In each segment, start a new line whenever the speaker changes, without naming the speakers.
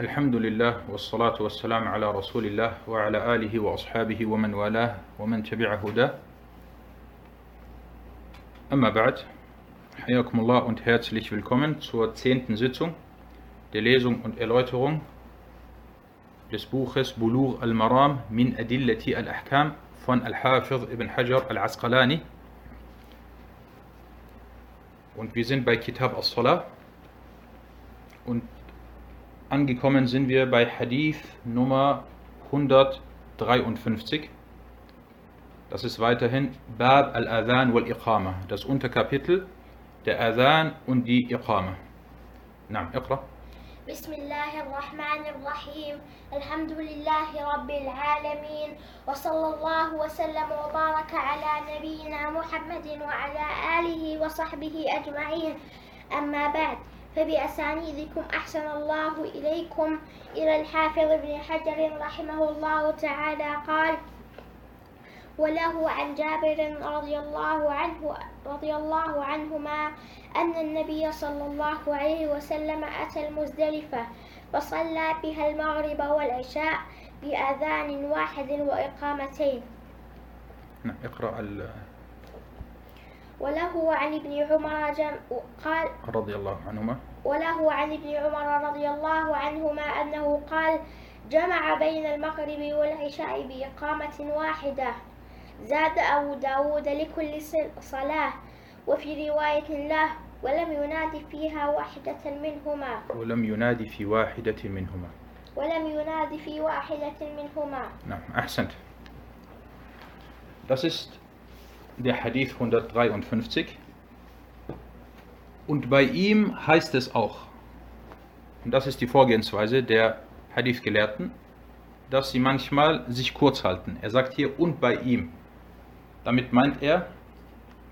الحمد لله والصلاة والسلام على رسول الله وعلى آله وأصحابه ومن والاه ومن تبع هداه أما بعد حياكم الله und herzlich willkommen zur zehnten Sitzung der Lesung und Erläuterung des Buches Bulugh al-Maram min Adillati al-Ahkam von Al-Hafiz ibn Hajar al-Asqalani und wir sind bei Kitab as-Salah und angekommen sind wir bei Hadith Nummer 153. Das ist weiterhin Bab al-Adhan wal-Iqama, das Unterkapitel der Adhan und die Iqama. نعم اقرأ
بسم الله الرحمن الرحيم الحمد لله رب العالمين وصلى الله وسلم وبارك على نبينا محمد وعلى آله وصحبه أجمعين أما بعد فبأسانيدكم أحسن الله إليكم. إلى الحافظ ابن حجر رحمه الله تعالى قال وله عن جابر رضي الله عنه رضي الله عنهما أن النبي صلى الله عليه وسلم أتى المزدلفة فصلى بها المغرب والعشاء بأذان واحد وإقامتين.
نعم اقرأ ال-
وله عن ابن عمر جم قال
رضي الله عنهما.
وله عن ابن عمر رضي الله عنهما أنه قال جمع بين المغرب والعشاء بإقامة واحدة. زاد أبو داود لكل صل- صلاة. وفي رواية له ولم ينادي فيها واحدة منهما.
ولم ينادي في واحدة منهما.
ولم ينادي في واحدة منهما.
نعم أحسنت. Das ist der Hadith 153 und bei ihm heißt es auch, und das ist die Vorgehensweise der Hadith-Gelehrten, dass sie manchmal sich kurz halten. Er sagt hier und bei ihm. Damit meint er,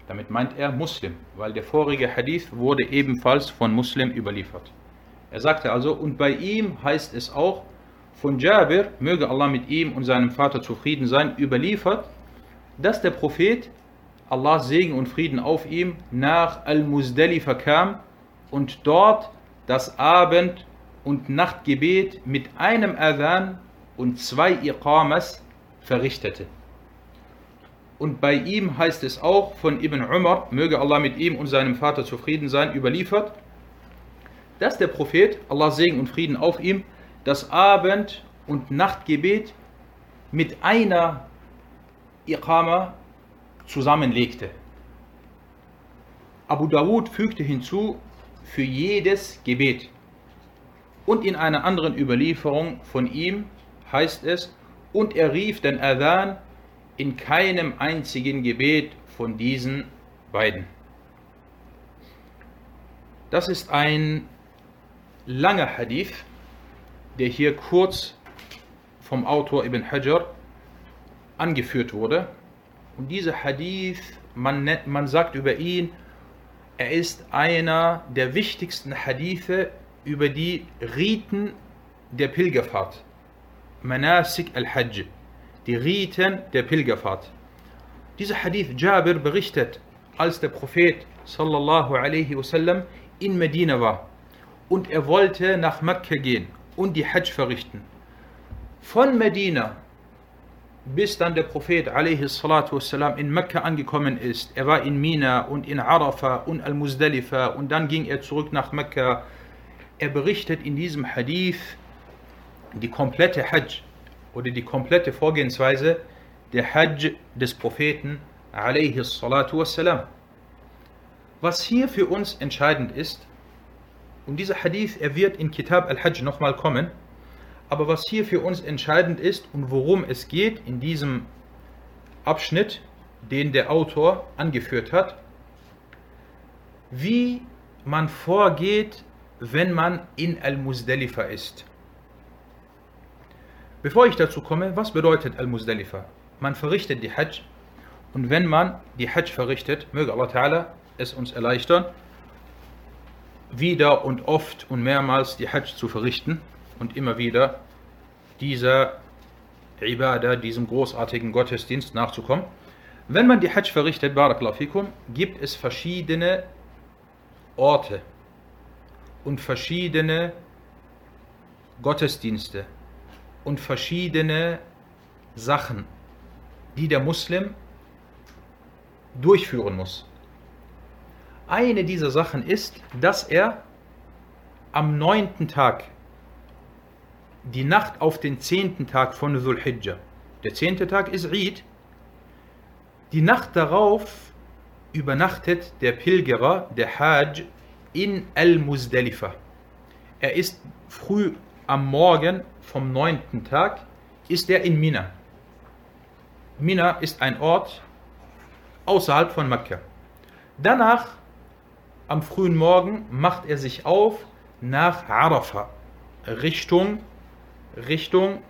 damit meint er Muslim, weil der vorige Hadith wurde ebenfalls von Muslim überliefert. Er sagte also, und bei ihm heißt es auch, von Jabir, möge Allah mit ihm und seinem Vater zufrieden sein, überliefert, dass der Prophet, Allahs Segen und Frieden auf ihm, nach Al-Muzdalifa kam und dort das Abend- und Nachtgebet mit einem Adhan und zwei Iqamas verrichtete. Und bei ihm heißt es auch von Ibn Umar, möge Allah mit ihm und seinem Vater zufrieden sein, überliefert, dass der Prophet, Allah Segen und Frieden auf ihm, das Abend- und Nachtgebet mit einer Iqama zusammenlegte. Abu Dawud fügte hinzu, für jedes Gebet. Und in einer anderen Überlieferung von ihm heißt es, und er rief den Adhan in keinem einzigen Gebet von diesen beiden. Das ist ein langer Hadith, der hier kurz vom Autor Ibn Hajar angeführt wurde. Und dieser Hadith, man, nennt, man sagt über ihn, er ist einer der wichtigsten Hadithe über die Riten der Pilgerfahrt. Manasik al-Hajj, die Riten der Pilgerfahrt. Dieser Hadith Jabir berichtet, als der Prophet sallallahu alaihi wasallam in Medina war und er wollte nach Mekka gehen und die Hajj verrichten. Von Medina bis dann der Prophet wassalam in Mekka angekommen ist. Er war in Mina und in Arafah und Al-Muzdalifa und dann ging er zurück nach Mekka. Er berichtet in diesem Hadith die komplette Hajj oder die komplette Vorgehensweise der Hajj des Propheten wassalam. Was hier für uns entscheidend ist, und dieser Hadith, er wird in Kitab al-Hajj nochmal kommen, aber was hier für uns entscheidend ist und worum es geht in diesem Abschnitt, den der Autor angeführt hat, wie man vorgeht, wenn man in Al-Muzdalifa ist. Bevor ich dazu komme, was bedeutet Al-Muzdalifa? Man verrichtet die Hajj und wenn man die Hajj verrichtet, möge Allah Ta'ala es uns erleichtern, wieder und oft und mehrmals die Hajj zu verrichten und immer wieder dieser Ibadah, diesem großartigen Gottesdienst nachzukommen. Wenn man die Hajj verrichtet, Barakallahu fikum, gibt es verschiedene Orte und verschiedene Gottesdienste und verschiedene Sachen, die der Muslim durchführen muss. Eine dieser Sachen ist, dass er am neunten Tag, die Nacht auf den zehnten Tag von Dhul Hijjah, der zehnte Tag ist Eid, die Nacht darauf übernachtet der Pilgerer, der Hajj, in Al-Muzdalifa. Er ist früh am Morgen vom neunten Tag, ist er in Mina. Mina ist ein Ort außerhalb von Mekka. Danach, am frühen Morgen, macht er sich auf nach Arafah, Richtung, Richtung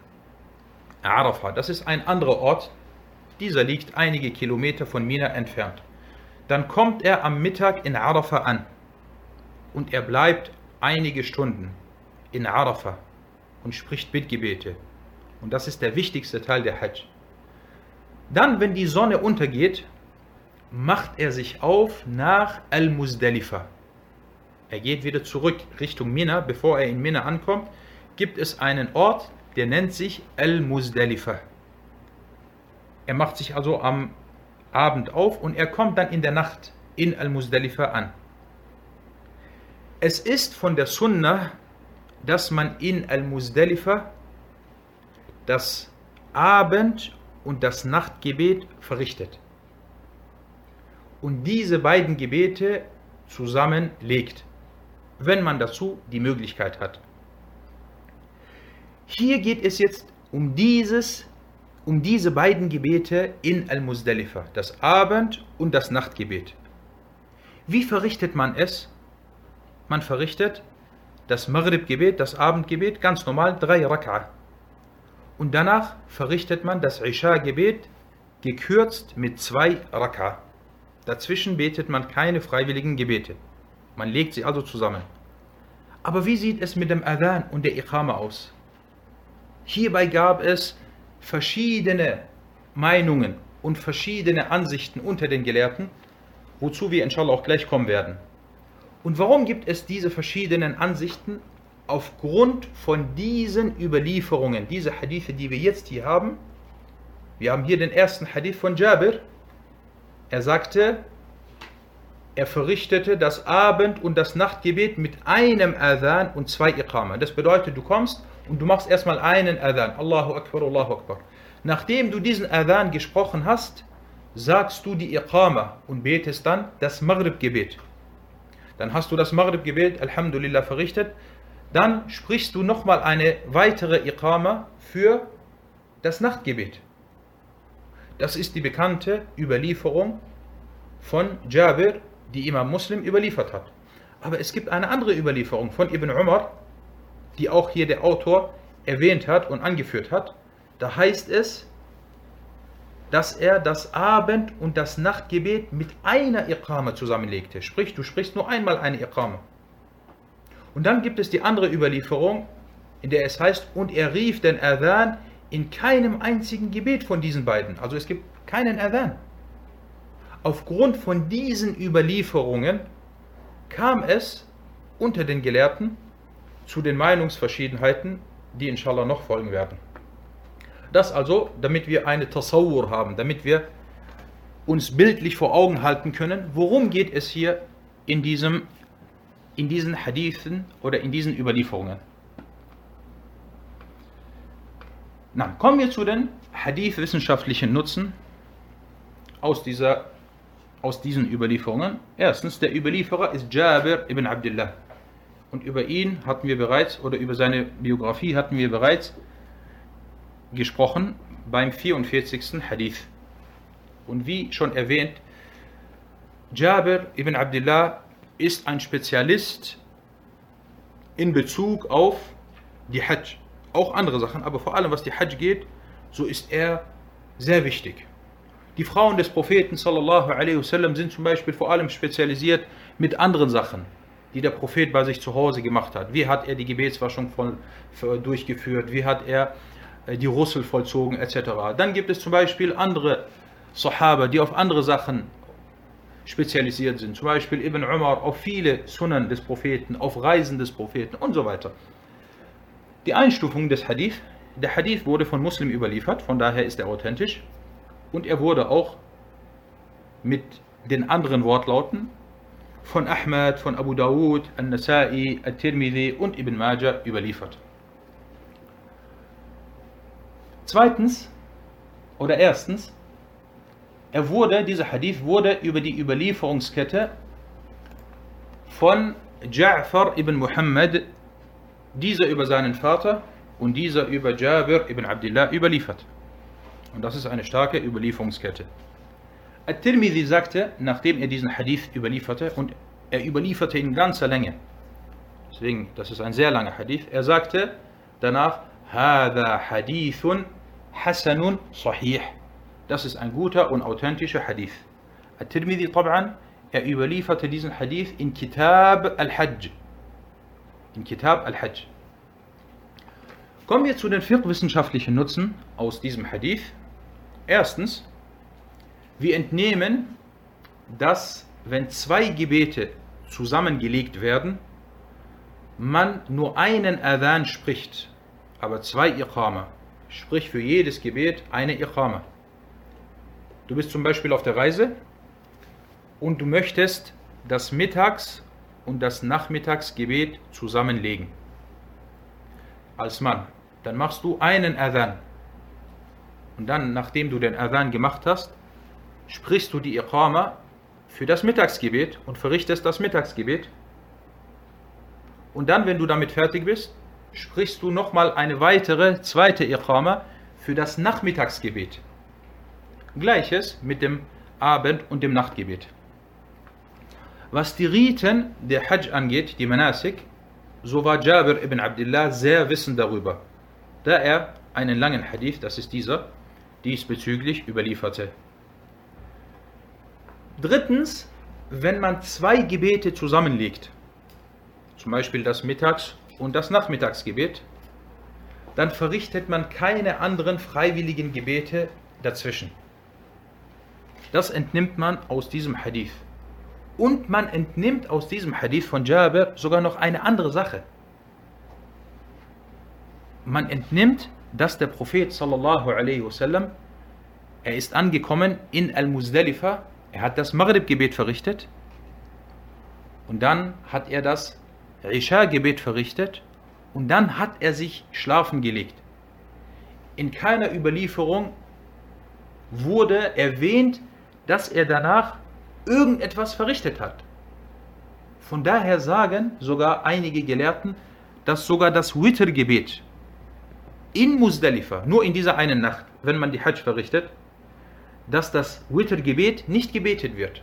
Arafah. Das ist ein anderer Ort. Dieser liegt einige Kilometer von Mina entfernt. Dann kommt er am Mittag in Arafah an und er bleibt einige Stunden in Arafah und spricht Bittgebete. Und das ist der wichtigste Teil der Hajj. Dann, wenn die Sonne untergeht, macht er sich auf nach Al-Muzdalifa. Er geht wieder zurück Richtung Mina. Bevor er in Mina ankommt, gibt es einen Ort, der nennt sich Al-Muzdalifa. Er macht sich also am Abend auf und er kommt dann in der Nacht in Al-Muzdalifa an. Es ist von der Sunnah, dass man in Al-Muzdalifa das Abend- und das Nachtgebet verrichtet und diese beiden Gebete zusammenlegt, wenn man dazu die Möglichkeit hat. Hier geht es jetzt um dieses um diese beiden Gebete in Al-Muzdalifa, das Abend- und das Nachtgebet. Wie verrichtet man es? Man verrichtet das Maghrib-Gebet, das Abendgebet, ganz normal, drei Rak'a. Und danach verrichtet man das Isha-Gebet, gekürzt mit zwei Rak'a. Dazwischen betet man keine freiwilligen Gebete. Man legt sie also zusammen. Aber wie sieht es mit dem Adhan und der Iqama aus? Hierbei gab es verschiedene Meinungen und verschiedene Ansichten unter den Gelehrten, wozu wir inshallah auch gleich kommen werden. Und warum gibt es diese verschiedenen Ansichten? Aufgrund von diesen Überlieferungen, diese Hadithe, die wir jetzt hier haben. Wir haben hier den ersten Hadith von Jabir, er sagte, er verrichtete das Abend- und das Nachtgebet mit einem Adhan und zwei Iqama. Das bedeutet, du kommst und du machst erstmal einen Adhan. Allahu Akbar, Allahu Akbar. Nachdem du diesen Adhan gesprochen hast, sagst du die Iqama und betest dann das Maghrib-Gebet. Dann hast du das Maghrib-Gebet, Alhamdulillah, verrichtet. Dann sprichst du nochmal eine weitere Iqama für das Nachtgebet. Das ist die bekannte Überlieferung von Jabir, die Imam Muslim überliefert hat. Aber es gibt eine andere Überlieferung von Ibn Umar, die auch hier der Autor erwähnt hat und angeführt hat. Da heißt es, dass er das Abend- und das Nachtgebet mit einer Iqama zusammenlegte. Sprich, du sprichst nur einmal eine Iqama. Und dann gibt es die andere Überlieferung, in der es heißt, und er rief den Adhan in keinem einzigen Gebet von diesen beiden. Also es gibt keinen Adhan. Aufgrund von diesen Überlieferungen kam es unter den Gelehrten zu den Meinungsverschiedenheiten, die inshallah noch folgen werden. Das also, damit wir eine Tasawwur haben, damit wir uns bildlich vor Augen halten können, worum geht es hier in, diesem, in diesen Hadithen oder in diesen Überlieferungen. Na, kommen wir zu den Hadith-wissenschaftlichen Nutzen aus, dieser, aus diesen Überlieferungen. Erstens, der Überlieferer ist Jabir ibn Abdullah. Und über ihn hatten wir bereits, oder über seine Biografie hatten wir bereits gesprochen beim 44. Hadith. Und wie schon erwähnt, Jabir ibn Abdullah ist ein Spezialist in Bezug auf die Hajj auch andere Sachen, aber vor allem was die Hajj geht, so ist er sehr wichtig. Die Frauen des Propheten sallallahu alaihi wasallam sind zum Beispiel vor allem spezialisiert mit anderen Sachen, die der Prophet bei sich zu Hause gemacht hat. Wie hat er die Gebetswaschung von, durchgeführt? Wie hat er äh, die Russel vollzogen etc. Dann gibt es zum Beispiel andere Sahaba, die auf andere Sachen spezialisiert sind. Zum Beispiel Ibn Umar auf viele Sunnen des Propheten, auf Reisen des Propheten und so weiter. Die Einstufung des Hadith. Der Hadith wurde von Muslim überliefert, von daher ist er authentisch. Und er wurde auch mit den anderen Wortlauten von Ahmad, von Abu Dawud, An-Nasai, At-Tirmidhi und Ibn Majah überliefert. Zweitens oder erstens, er wurde, dieser Hadith wurde über die Überlieferungskette von Ja'far ibn Muhammad, dieser über seinen Vater und dieser über Jabir ibn Abdullah überliefert. Und das ist eine starke Überlieferungskette. At-Tirmidhi sagte, nachdem er diesen Hadith überlieferte, und er überlieferte in ganzer Länge, deswegen, das ist ein sehr langer Hadith, er sagte danach, هذا حديث حسن صحيح. Das ist ein guter und authentischer Hadith. At-Tirmidhi, طبعا, er überlieferte diesen Hadith in Kitab al-Hajj. In Kitab al-Hajj. Kommen wir zu den fiqh-wissenschaftlichen Nutzen aus diesem Hadith. Erstens, wir entnehmen, dass wenn zwei Gebete zusammengelegt werden, man nur einen Adhan spricht, aber zwei Iqama. Sprich für jedes Gebet eine Iqama. Du bist zum Beispiel auf der Reise und du möchtest das Mittags- und das Nachmittagsgebet zusammenlegen. Als Mann. Dann machst du einen Adhan. Und dann, nachdem du den Adhan gemacht hast, sprichst du die Iqama für das Mittagsgebet und verrichtest das Mittagsgebet. Und dann, wenn du damit fertig bist, sprichst du nochmal eine weitere zweite Iqama für das Nachmittagsgebet. Gleiches mit dem Abend- und dem Nachtgebet. Was die Riten der Hajj angeht, die Manasik, so war Jabir ibn Abdullah sehr wissend darüber, da er einen langen Hadith, das ist dieser, diesbezüglich überlieferte. Drittens, wenn man zwei Gebete zusammenlegt, zum Beispiel das Mittags- und das Nachmittagsgebet, dann verrichtet man keine anderen freiwilligen Gebete dazwischen. Das entnimmt man aus diesem Hadith. Und man entnimmt aus diesem Hadith von Jabir sogar noch eine andere Sache. Man entnimmt, dass der Prophet sallallahu alaihi wasallam, er ist angekommen in Al-Muzdalifa, er hat das Maghrib-Gebet verrichtet und dann hat er das Isha-Gebet verrichtet und dann hat er sich schlafen gelegt. In keiner Überlieferung wurde erwähnt, dass er danach irgendetwas verrichtet hat. Von daher sagen sogar einige Gelehrten, dass sogar das Witr-Gebet in Muzdalifa, nur in dieser einen Nacht, wenn man die Hajj verrichtet, dass das Witr-Gebet nicht gebetet wird,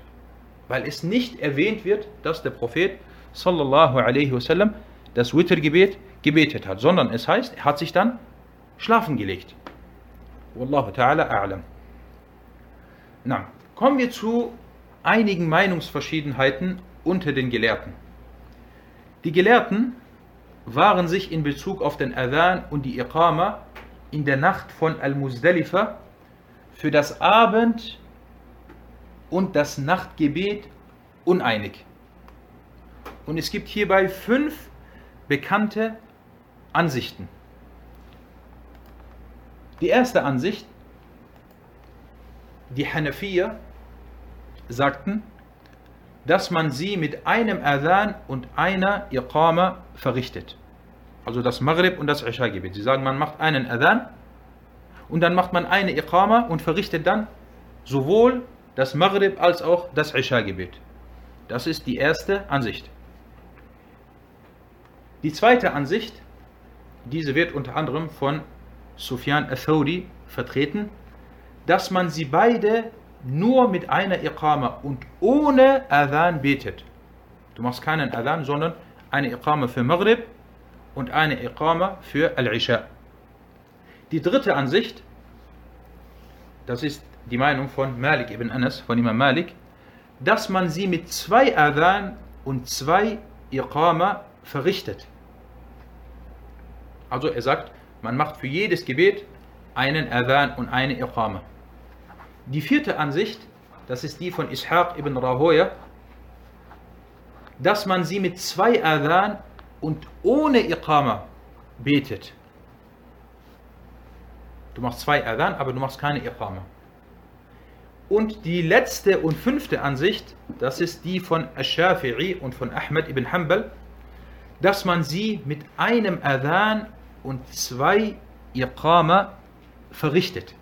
weil es nicht erwähnt wird, dass der Prophet sallallahu alaihi wasallam das Witr-Gebet gebetet hat, sondern es heißt, er hat sich dann schlafen gelegt. Wallahu ta'ala a'lam. Na, kommen wir zu einigen Meinungsverschiedenheiten unter den Gelehrten. Die Gelehrten waren sich in Bezug auf den Adhan und die Iqama in der Nacht von Al-Muzdalifa für das Abend- und das Nachtgebet uneinig. Und es gibt hierbei fünf bekannte Ansichten. Die erste Ansicht, die Hanafiya sagten, dass man sie mit einem Adhan und einer Iqama verrichtet. Also das Maghrib und das Isha-Gebet. Sie sagen, man macht einen Adhan und dann macht man eine Iqama und verrichtet dann sowohl das Maghrib als auch das Isha-Gebet. Das ist die erste Ansicht. Die zweite Ansicht, diese wird unter anderem von Sufyan Athodi vertreten, dass man sie beide nur mit einer Iqama und ohne Adhan betet. Du machst keinen Adhan, sondern eine Iqama für Maghrib und eine Iqama für Al-Isha. Die dritte Ansicht, das ist die Meinung von Malik ibn Anas, von Imam Malik, dass man sie mit zwei Adhan und zwei Iqama verrichtet. Also er sagt, man macht für jedes Gebet einen Adhan und eine Iqama. Die vierte Ansicht, das ist die von Ishaq ibn Rahoya, dass man sie mit zwei Adhan und ohne Iqama betet. Du machst zwei Adhan, aber du machst keine Iqama. Und die letzte und fünfte Ansicht, das ist die von Ash-Shafi'i und von Ahmed ibn Hanbal, dass man sie mit einem Adhan und zwei Iqama verrichtet.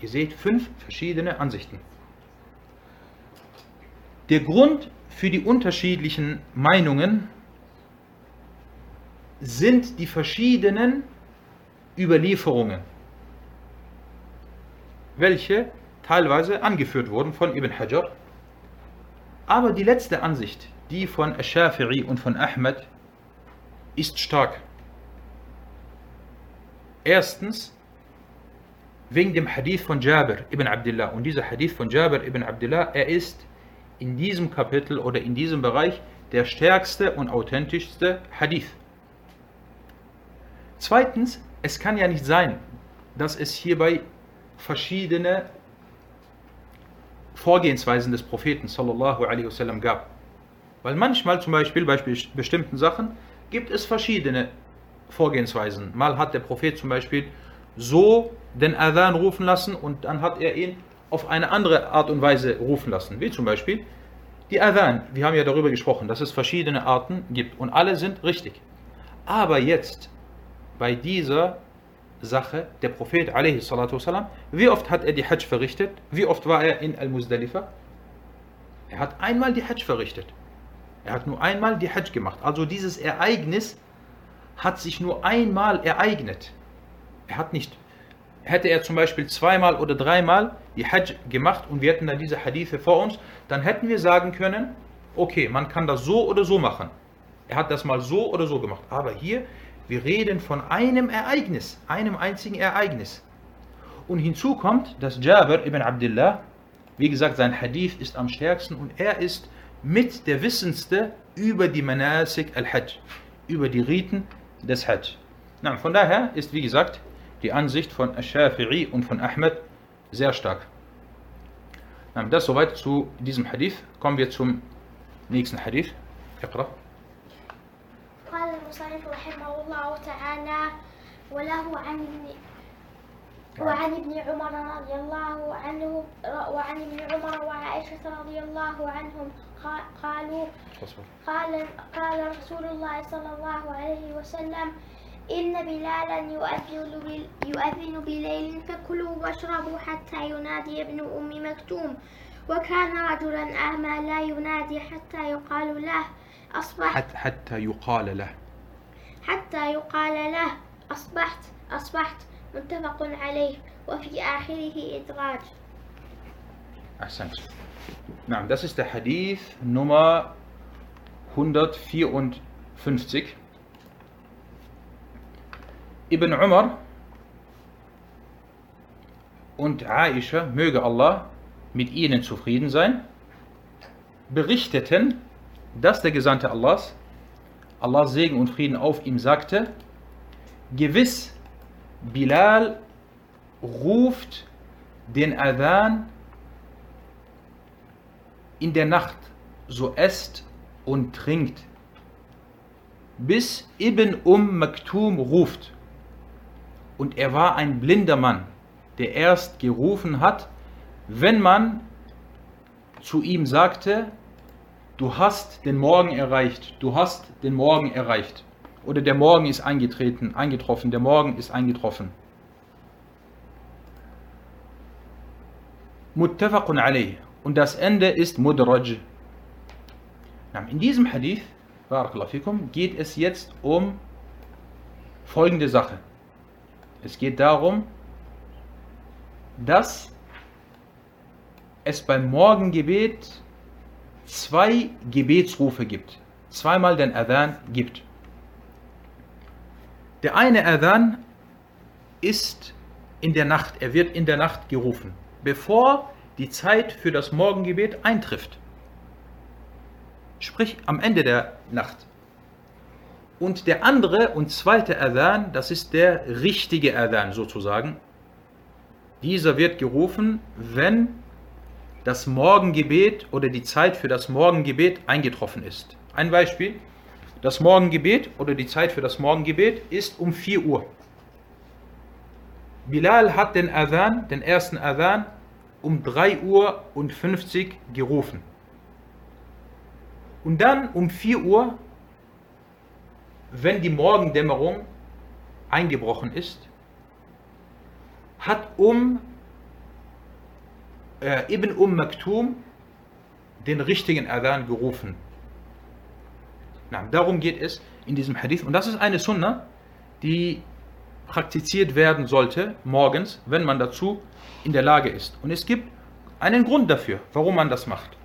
Ihr seht fünf verschiedene Ansichten. Der Grund für die unterschiedlichen Meinungen sind die verschiedenen Überlieferungen, welche teilweise angeführt wurden von Ibn Hajar. Aber die letzte Ansicht, die von Ash-Shafi'i und von Ahmed, ist stark. Erstens wegen dem Hadith von Jabir ibn Abdullah. Und dieser Hadith von Jabir ibn Abdullah, er ist in diesem Kapitel oder in diesem Bereich der stärkste und authentischste Hadith. Zweitens, es kann ja nicht sein, dass es hierbei verschiedene Vorgehensweisen des Propheten sallallahu wasallam gab. Weil manchmal zum Beispiel bei bestimmten Sachen gibt es verschiedene Vorgehensweisen. Mal hat der Prophet zum Beispiel so den Adhan rufen lassen und dann hat er ihn auf eine andere Art und Weise rufen lassen. Wie zum Beispiel die Adhan. Wir haben ja darüber gesprochen, dass es verschiedene Arten gibt und alle sind richtig. Aber jetzt bei dieser Sache, der Prophet والسلام, wie oft hat er die Hajj verrichtet? Wie oft war er in Al-Muzdalifa? Er hat einmal die Hajj verrichtet. Er hat nur einmal die Hajj gemacht. Also dieses Ereignis hat sich nur einmal ereignet. Er hat nicht, hätte er zum Beispiel zweimal oder dreimal die Hajj gemacht und wir hätten dann diese Hadithe vor uns, dann hätten wir sagen können, okay, man kann das so oder so machen. Er hat das mal so oder so gemacht. Aber hier, wir reden von einem Ereignis, einem einzigen Ereignis. Und hinzu kommt, dass Jabir ibn Abdullah, wie gesagt, sein Hadith ist am stärksten und er ist mit der Wissendste über die Manasik al-Hajj, über die Riten des Hajj. Na, von daher ist, wie gesagt, die Ansicht von Ash-Shafi'i und von Ahmed sehr stark. Das soweit zu diesem Hadith. Kommen wir zum nächsten Hadith. اقرأ.
المصنف رحمه الله تعالى وله عن وعن ابن عمر رضي الله عنه وعن ابن عمر وعائشة رضي الله عنهم قالوا قال قال رسول الله صلى الله عليه وسلم إن بلالا يؤذن, يؤذن بليل فكلوا واشربوا حتى ينادي ابن أم مكتوم. وكان رجلا أعمى لا ينادي حتى يقال له أصبحت
حتى يقال له.
حتى يقال له أصبحت أصبحت متفق عليه وفي آخره إدراج
أحسنت نعم das ist der Hadith Nummer 154 Ibn Umar und Aisha, möge Allah mit ihnen zufrieden sein, berichteten, dass der Gesandte Allahs, Allahs Segen und Frieden auf ihm sagte, gewiss Bilal ruft den Adhan in der Nacht, so esst und trinkt, bis Ibn Um Maktum ruft. Und er war ein blinder Mann, der erst gerufen hat, wenn man zu ihm sagte, du hast den Morgen erreicht, du hast den Morgen erreicht. Oder der Morgen ist eingetreten, eingetroffen, der Morgen ist eingetroffen. Muttafaqun alayh. Und das Ende ist Mudraj. In diesem Hadith, geht es jetzt um folgende Sache. Es geht darum, dass es beim Morgengebet zwei Gebetsrufe gibt. Zweimal den Adhan gibt. Der eine Adhan ist in der Nacht, er wird in der Nacht gerufen, bevor die Zeit für das Morgengebet eintrifft. Sprich am Ende der Nacht. Und der andere und zweite Adhan, das ist der richtige Adhan sozusagen. Dieser wird gerufen, wenn das Morgengebet oder die Zeit für das Morgengebet eingetroffen ist. Ein Beispiel. Das Morgengebet oder die Zeit für das Morgengebet ist um 4 Uhr. Bilal hat den Adhan, den ersten Adhan, um 3 Uhr und 50 gerufen. Und dann um 4 Uhr, wenn die Morgendämmerung eingebrochen ist, hat um äh, Ibn Umm Maktum den richtigen Adhan gerufen. Na, darum geht es in diesem Hadith. Und das ist eine Sunna, die praktiziert werden sollte morgens, wenn man dazu in der Lage ist. Und es gibt einen Grund dafür, warum man das macht.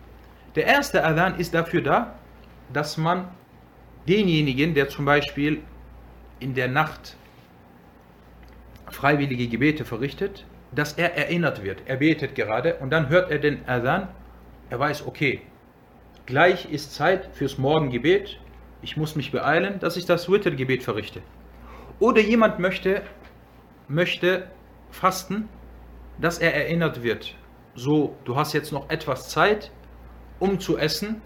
Der erste Adhan ist dafür da, dass man denjenigen, der zum Beispiel in der Nacht freiwillige Gebete verrichtet, dass er erinnert wird. Er betet gerade und dann hört er den Adhan. Er weiß, okay, gleich ist Zeit fürs Morgengebet. Ich muss mich beeilen, dass ich das Wittergebet verrichte. Oder jemand möchte, möchte fasten, dass er erinnert wird. So, du hast jetzt noch etwas Zeit, um zu essen,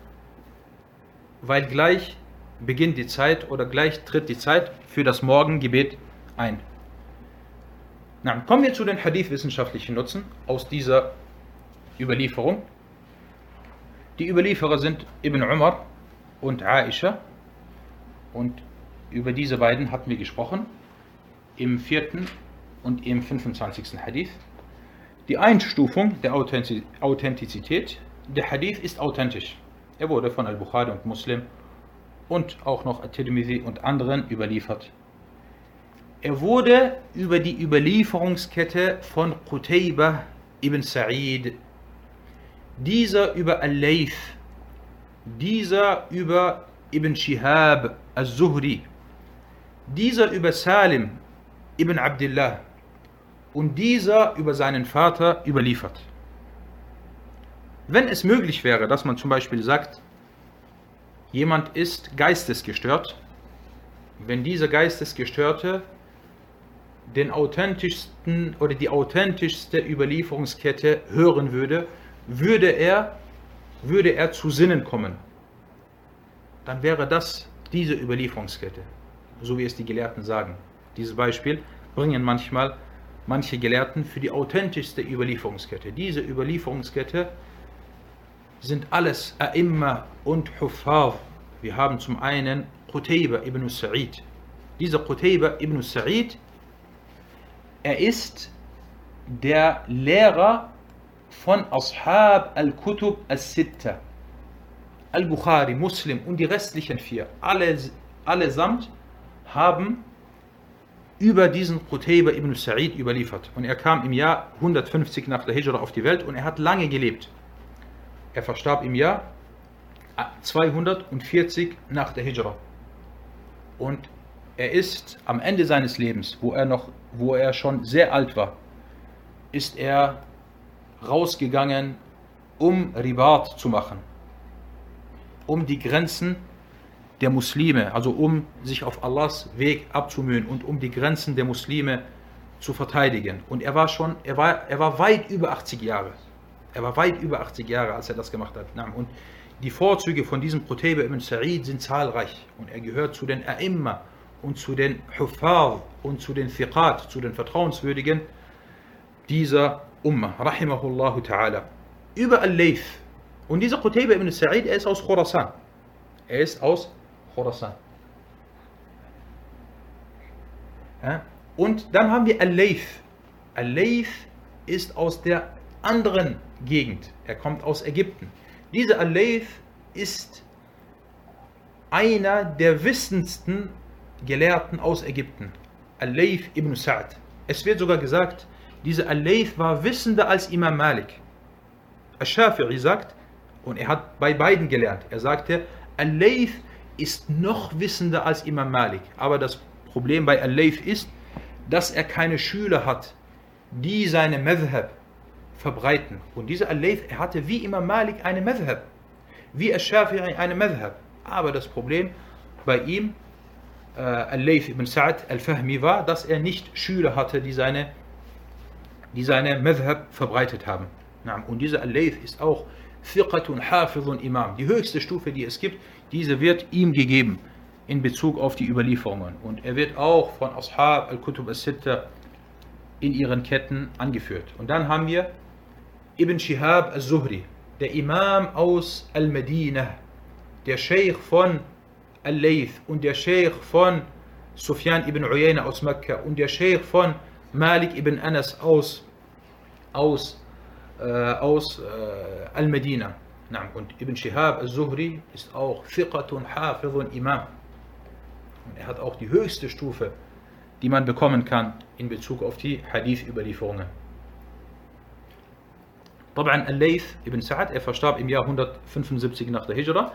weil gleich beginnt die Zeit oder gleich tritt die Zeit für das Morgengebet ein. Na, kommen wir zu den Hadith-wissenschaftlichen Nutzen aus dieser Überlieferung. Die Überlieferer sind Ibn Umar und Aisha und über diese beiden hatten wir gesprochen im vierten und im 25. Hadith. Die Einstufung der Authentizität. Der Hadith ist authentisch. Er wurde von Al-Bukhari und Muslim und auch noch At-Tirmidhi und anderen überliefert. Er wurde über die Überlieferungskette von Qutaybah ibn Sa'id, dieser über Al-Layth, dieser über Ibn Shihab al-Zuhri, dieser über Salim ibn Abdullah und dieser über seinen Vater überliefert. Wenn es möglich wäre, dass man zum Beispiel sagt, jemand ist geistesgestört, wenn dieser Geistesgestörte den authentischsten oder die authentischste Überlieferungskette hören würde, würde er, würde er zu Sinnen kommen. Dann wäre das diese Überlieferungskette, so wie es die Gelehrten sagen. Dieses Beispiel bringen manchmal manche Gelehrten für die authentischste Überlieferungskette. Diese Überlieferungskette sind alles A'imma und Huffaz. Wir haben zum einen Qutayba ibn Sa'id. Dieser Qutayba ibn Sa'id er ist der Lehrer von Ashab al-Kutub al-Sitta. Al-Bukhari, Muslim und die restlichen vier, alle, allesamt haben über diesen Qutayba ibn Sa'id überliefert. Und er kam im Jahr 150 nach der Hijra auf die Welt und er hat lange gelebt. Er verstarb im Jahr 240 nach der Hijra. Und er ist am Ende seines Lebens, wo er noch, wo er schon sehr alt war, ist er rausgegangen, um Ribat zu machen, um die Grenzen der Muslime, also um sich auf Allahs Weg abzumühen und um die Grenzen der Muslime zu verteidigen. Und er war schon, er war, er war weit über 80 Jahre. Er war weit über 80 Jahre, als er das gemacht hat. Und die Vorzüge von diesem Qutayba ibn Sa'id sind zahlreich. Und er gehört zu den A'imma und zu den Huffar und zu den Thiqat, zu den Vertrauenswürdigen dieser Umma, rahimahullahu ta'ala. Über Al-Layth. Und dieser Qutayba ibn Sa'id, er ist aus Khurasan. Er ist aus Khurasan. Ja? Und dann haben wir Al-Layth. Al-Layth ist aus der anderen Gegend. Er kommt aus Ägypten. Dieser Al-Layth ist einer der wissendsten Gelehrten aus Ägypten, Al-Layth ibn Sa'd. Es wird sogar gesagt, dieser Al-Layth war wissender als Imam Malik. Al-Shafi'i sagt, und er hat bei beiden gelernt, er sagte, Al-Layth ist noch wissender als Imam Malik. Aber das Problem bei Al-Layth ist, dass er keine Schüler hat, die seine Madhab verbreiten. Und dieser Al-Layth, er hatte wie Imam Malik eine Madhab, wie Al-Shafi'i eine Madhab. Aber das Problem bei ihm äh, Al-Layth ibn Sa'd al-Fahmi war, dass er nicht Schüler hatte, die seine, die seine Madhab verbreitet haben. Und dieser Al-Layth ist auch Thiqatun Hafidun Imam. Die höchste Stufe, die es gibt, diese wird ihm gegeben. in Bezug auf die Überlieferungen. Und er wird auch von Ashab al-Kutub al-Sitta in ihren Ketten angeführt. Und dann haben wir Ibn Shihab al-Zuhri, der Imam aus Al-Medina, der Sheikh von Al-Layth und der Sheikh von Sufyan ibn Uyayna aus Mekka und der Sheikh von Malik ibn Anas aus, aus, äh, aus äh, Al-Medina. Und Ibn Shihab al-Zuhri ist auch Fiqatun, Hafidun, Imam. Und er hat auch die höchste Stufe, die man bekommen kann in Bezug auf die Hadith-Überlieferungen. طبعا Al-Layth ibn Sa'ad, er verstarb im Jahr 175 nach der Hijra.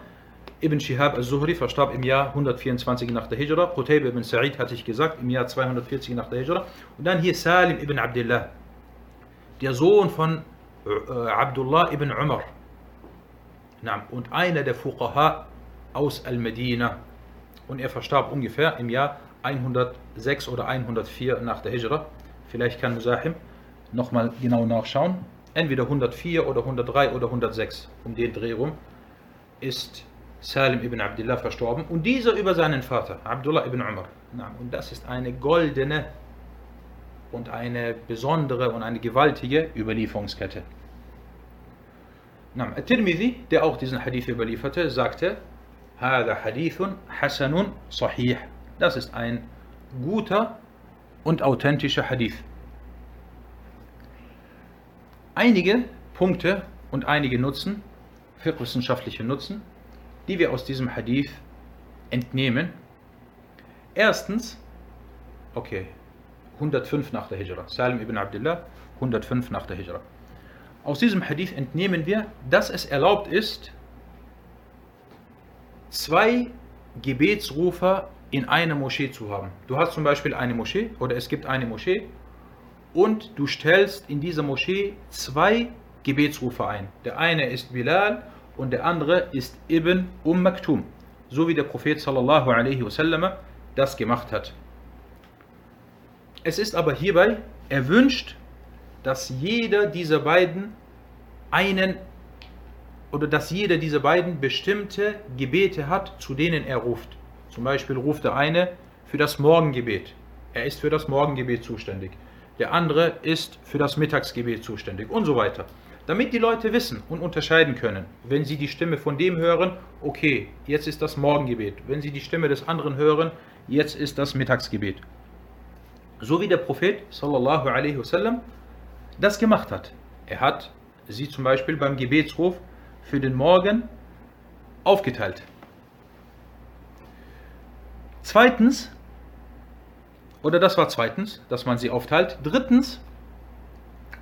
Ibn Shihab al-Zuhri verstarb im Jahr 124 nach der Hijra. Qutayb ibn Sa'id hatte ich gesagt, im Jahr 240 nach der Hijra. Und dann hier Salim ibn Abdullah, der Sohn von äh, Abdullah ibn Umar. Und einer der Fuqaha aus Al-Medina. Und er verstarb ungefähr im Jahr 106 oder 104 nach der Hijra. Vielleicht kann Musahim nochmal genau nachschauen entweder 104 oder 103 oder 106, um den Dreh rum, ist Salim ibn Abdullah verstorben und dieser über seinen Vater, Abdullah ibn Umar. Und das ist eine goldene und eine besondere und eine gewaltige Überlieferungskette. Al-Tirmidhi, der auch diesen Hadith überlieferte, sagte, هذا حديث حسن صحيح. Das ist ein guter und authentischer Hadith einige Punkte und einige Nutzen, wissenschaftliche Nutzen, die wir aus diesem Hadith entnehmen. Erstens, okay, 105 nach der Hijra, Salim ibn Abdullah, 105 nach der Hijra. Aus diesem Hadith entnehmen wir, dass es erlaubt ist, zwei Gebetsrufer in einer Moschee zu haben. Du hast zum Beispiel eine Moschee oder es gibt eine Moschee und du stellst in dieser Moschee zwei Gebetsrufe ein. Der eine ist Bilal und der andere ist Ibn Umm Maktum, so wie der Prophet sallallahu alaihi wasallam das gemacht hat. Es ist aber hierbei erwünscht, dass jeder dieser beiden einen oder dass jeder dieser beiden bestimmte Gebete hat, zu denen er ruft. Zum Beispiel ruft der eine für das Morgengebet. Er ist für das Morgengebet zuständig der andere ist für das Mittagsgebet zuständig und so weiter. Damit die Leute wissen und unterscheiden können, wenn sie die Stimme von dem hören, okay, jetzt ist das Morgengebet. Wenn sie die Stimme des anderen hören, jetzt ist das Mittagsgebet. So wie der Prophet sallallahu alaihi wasallam das gemacht hat. Er hat sie zum Beispiel beim Gebetsruf für den Morgen aufgeteilt. Zweitens oder das war zweitens, dass man sie aufteilt. Drittens,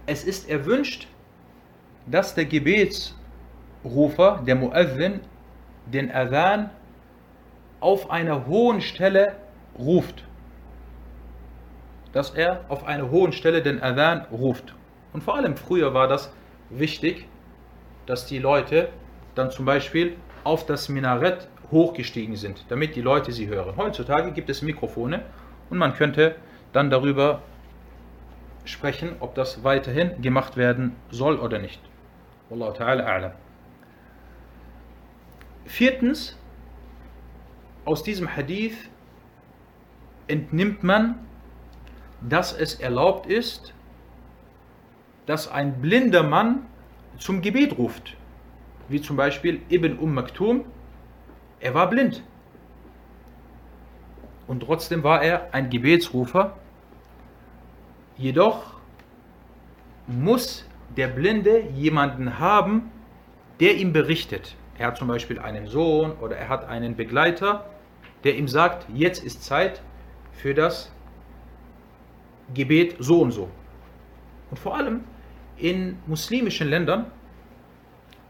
es ist erwünscht, dass der Gebetsrufer, der Muezzin, den Adhan auf einer hohen Stelle ruft. Dass er auf einer hohen Stelle den Adhan ruft. Und vor allem früher war das wichtig, dass die Leute dann zum Beispiel auf das Minarett hochgestiegen sind, damit die Leute sie hören. Heutzutage gibt es Mikrofone und man könnte dann darüber sprechen, ob das weiterhin gemacht werden soll oder nicht. Wallahu ta'ala a'lam. Viertens, aus diesem Hadith entnimmt man, dass es erlaubt ist, dass ein blinder Mann zum Gebet ruft. Wie zum Beispiel Ibn Umm Maktum, er war blind und trotzdem war er ein Gebetsrufer. Jedoch muss der Blinde jemanden haben, der ihm berichtet. Er hat zum Beispiel einen Sohn oder er hat einen Begleiter, der ihm sagt, jetzt ist Zeit für das Gebet so und so. Und vor allem in muslimischen Ländern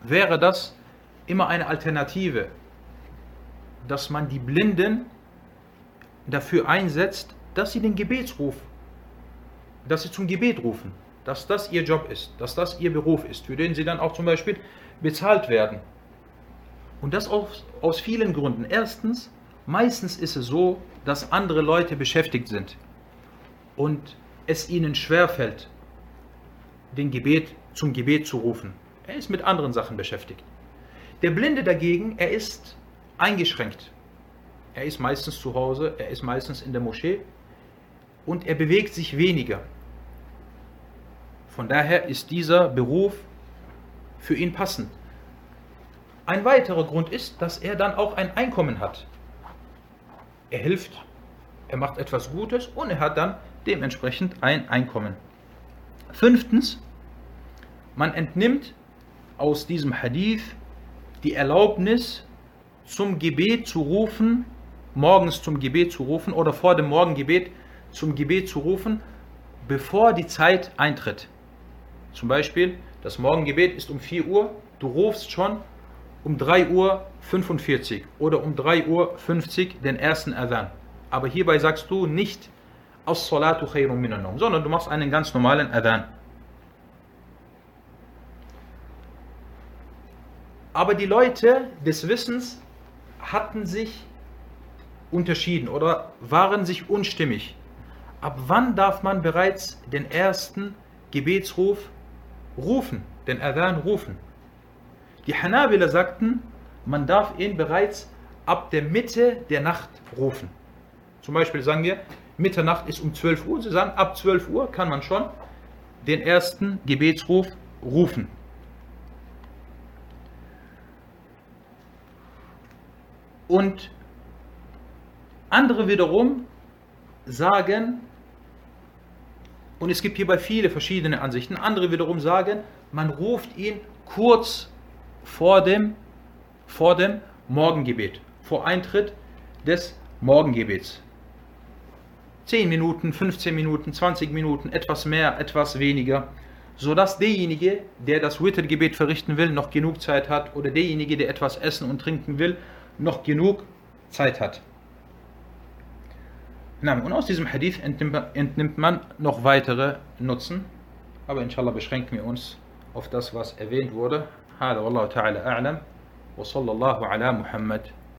wäre das immer eine Alternative, dass man die Blinden dafür einsetzt, dass sie den Gebetsruf, dass sie zum Gebet rufen, dass das ihr Job ist, dass das ihr Beruf ist, für den sie dann auch zum Beispiel bezahlt werden. Und das aus, aus vielen Gründen. Erstens, meistens ist es so, dass andere Leute beschäftigt sind und es ihnen schwerfällt, den Gebet zum Gebet zu rufen. Er ist mit anderen Sachen beschäftigt. Der Blinde dagegen, er ist eingeschränkt. er ist meistens zu Hause, er ist meistens in der Moschee und er bewegt sich weniger. Von daher ist dieser Beruf für ihn passend. Ein weiterer Grund ist, dass er dann auch ein Einkommen hat. Er hilft, er macht etwas Gutes und er hat dann dementsprechend ein Einkommen. Fünftens, man entnimmt aus diesem Hadith die Erlaubnis, zum Gebet zu rufen, morgens zum Gebet zu rufen oder vor dem Morgengebet zum Gebet zu rufen, bevor die Zeit eintritt. Zum Beispiel, das Morgengebet ist um 4 Uhr, du rufst schon um 3 Uhr 45 oder um 3 Uhr 50 den ersten Adhan. Aber hierbei sagst du nicht As-Salatu khairun minan sondern du machst einen ganz normalen Adhan. Aber die Leute des Wissens hatten sich unterschieden oder waren sich unstimmig. Ab wann darf man bereits den ersten Gebetsruf rufen, den Adhan rufen? Die Hanabila sagten, man darf ihn bereits ab der Mitte der Nacht rufen. Zum Beispiel sagen wir, Mitternacht ist um 12 Uhr. Sie sagen, ab 12 Uhr kann man schon den ersten Gebetsruf rufen. Und andere wiederum sagen, und es gibt hierbei viele verschiedene Ansichten, andere wiederum sagen, man ruft ihn kurz vor dem, vor dem Morgengebet, vor Eintritt des Morgengebets. 10 Minuten, 15 Minuten, 20 Minuten, etwas mehr, etwas weniger, sodass derjenige, der das Wittergebet verrichten will, noch genug Zeit hat oder derjenige, der etwas essen und trinken will, noch genug Zeit hat. Und aus diesem Hadith entnimmt man noch weitere Nutzen, aber inshallah beschränken wir uns auf das, was erwähnt wurde. هذا والله تعالى أعلم وصلى الله على محمد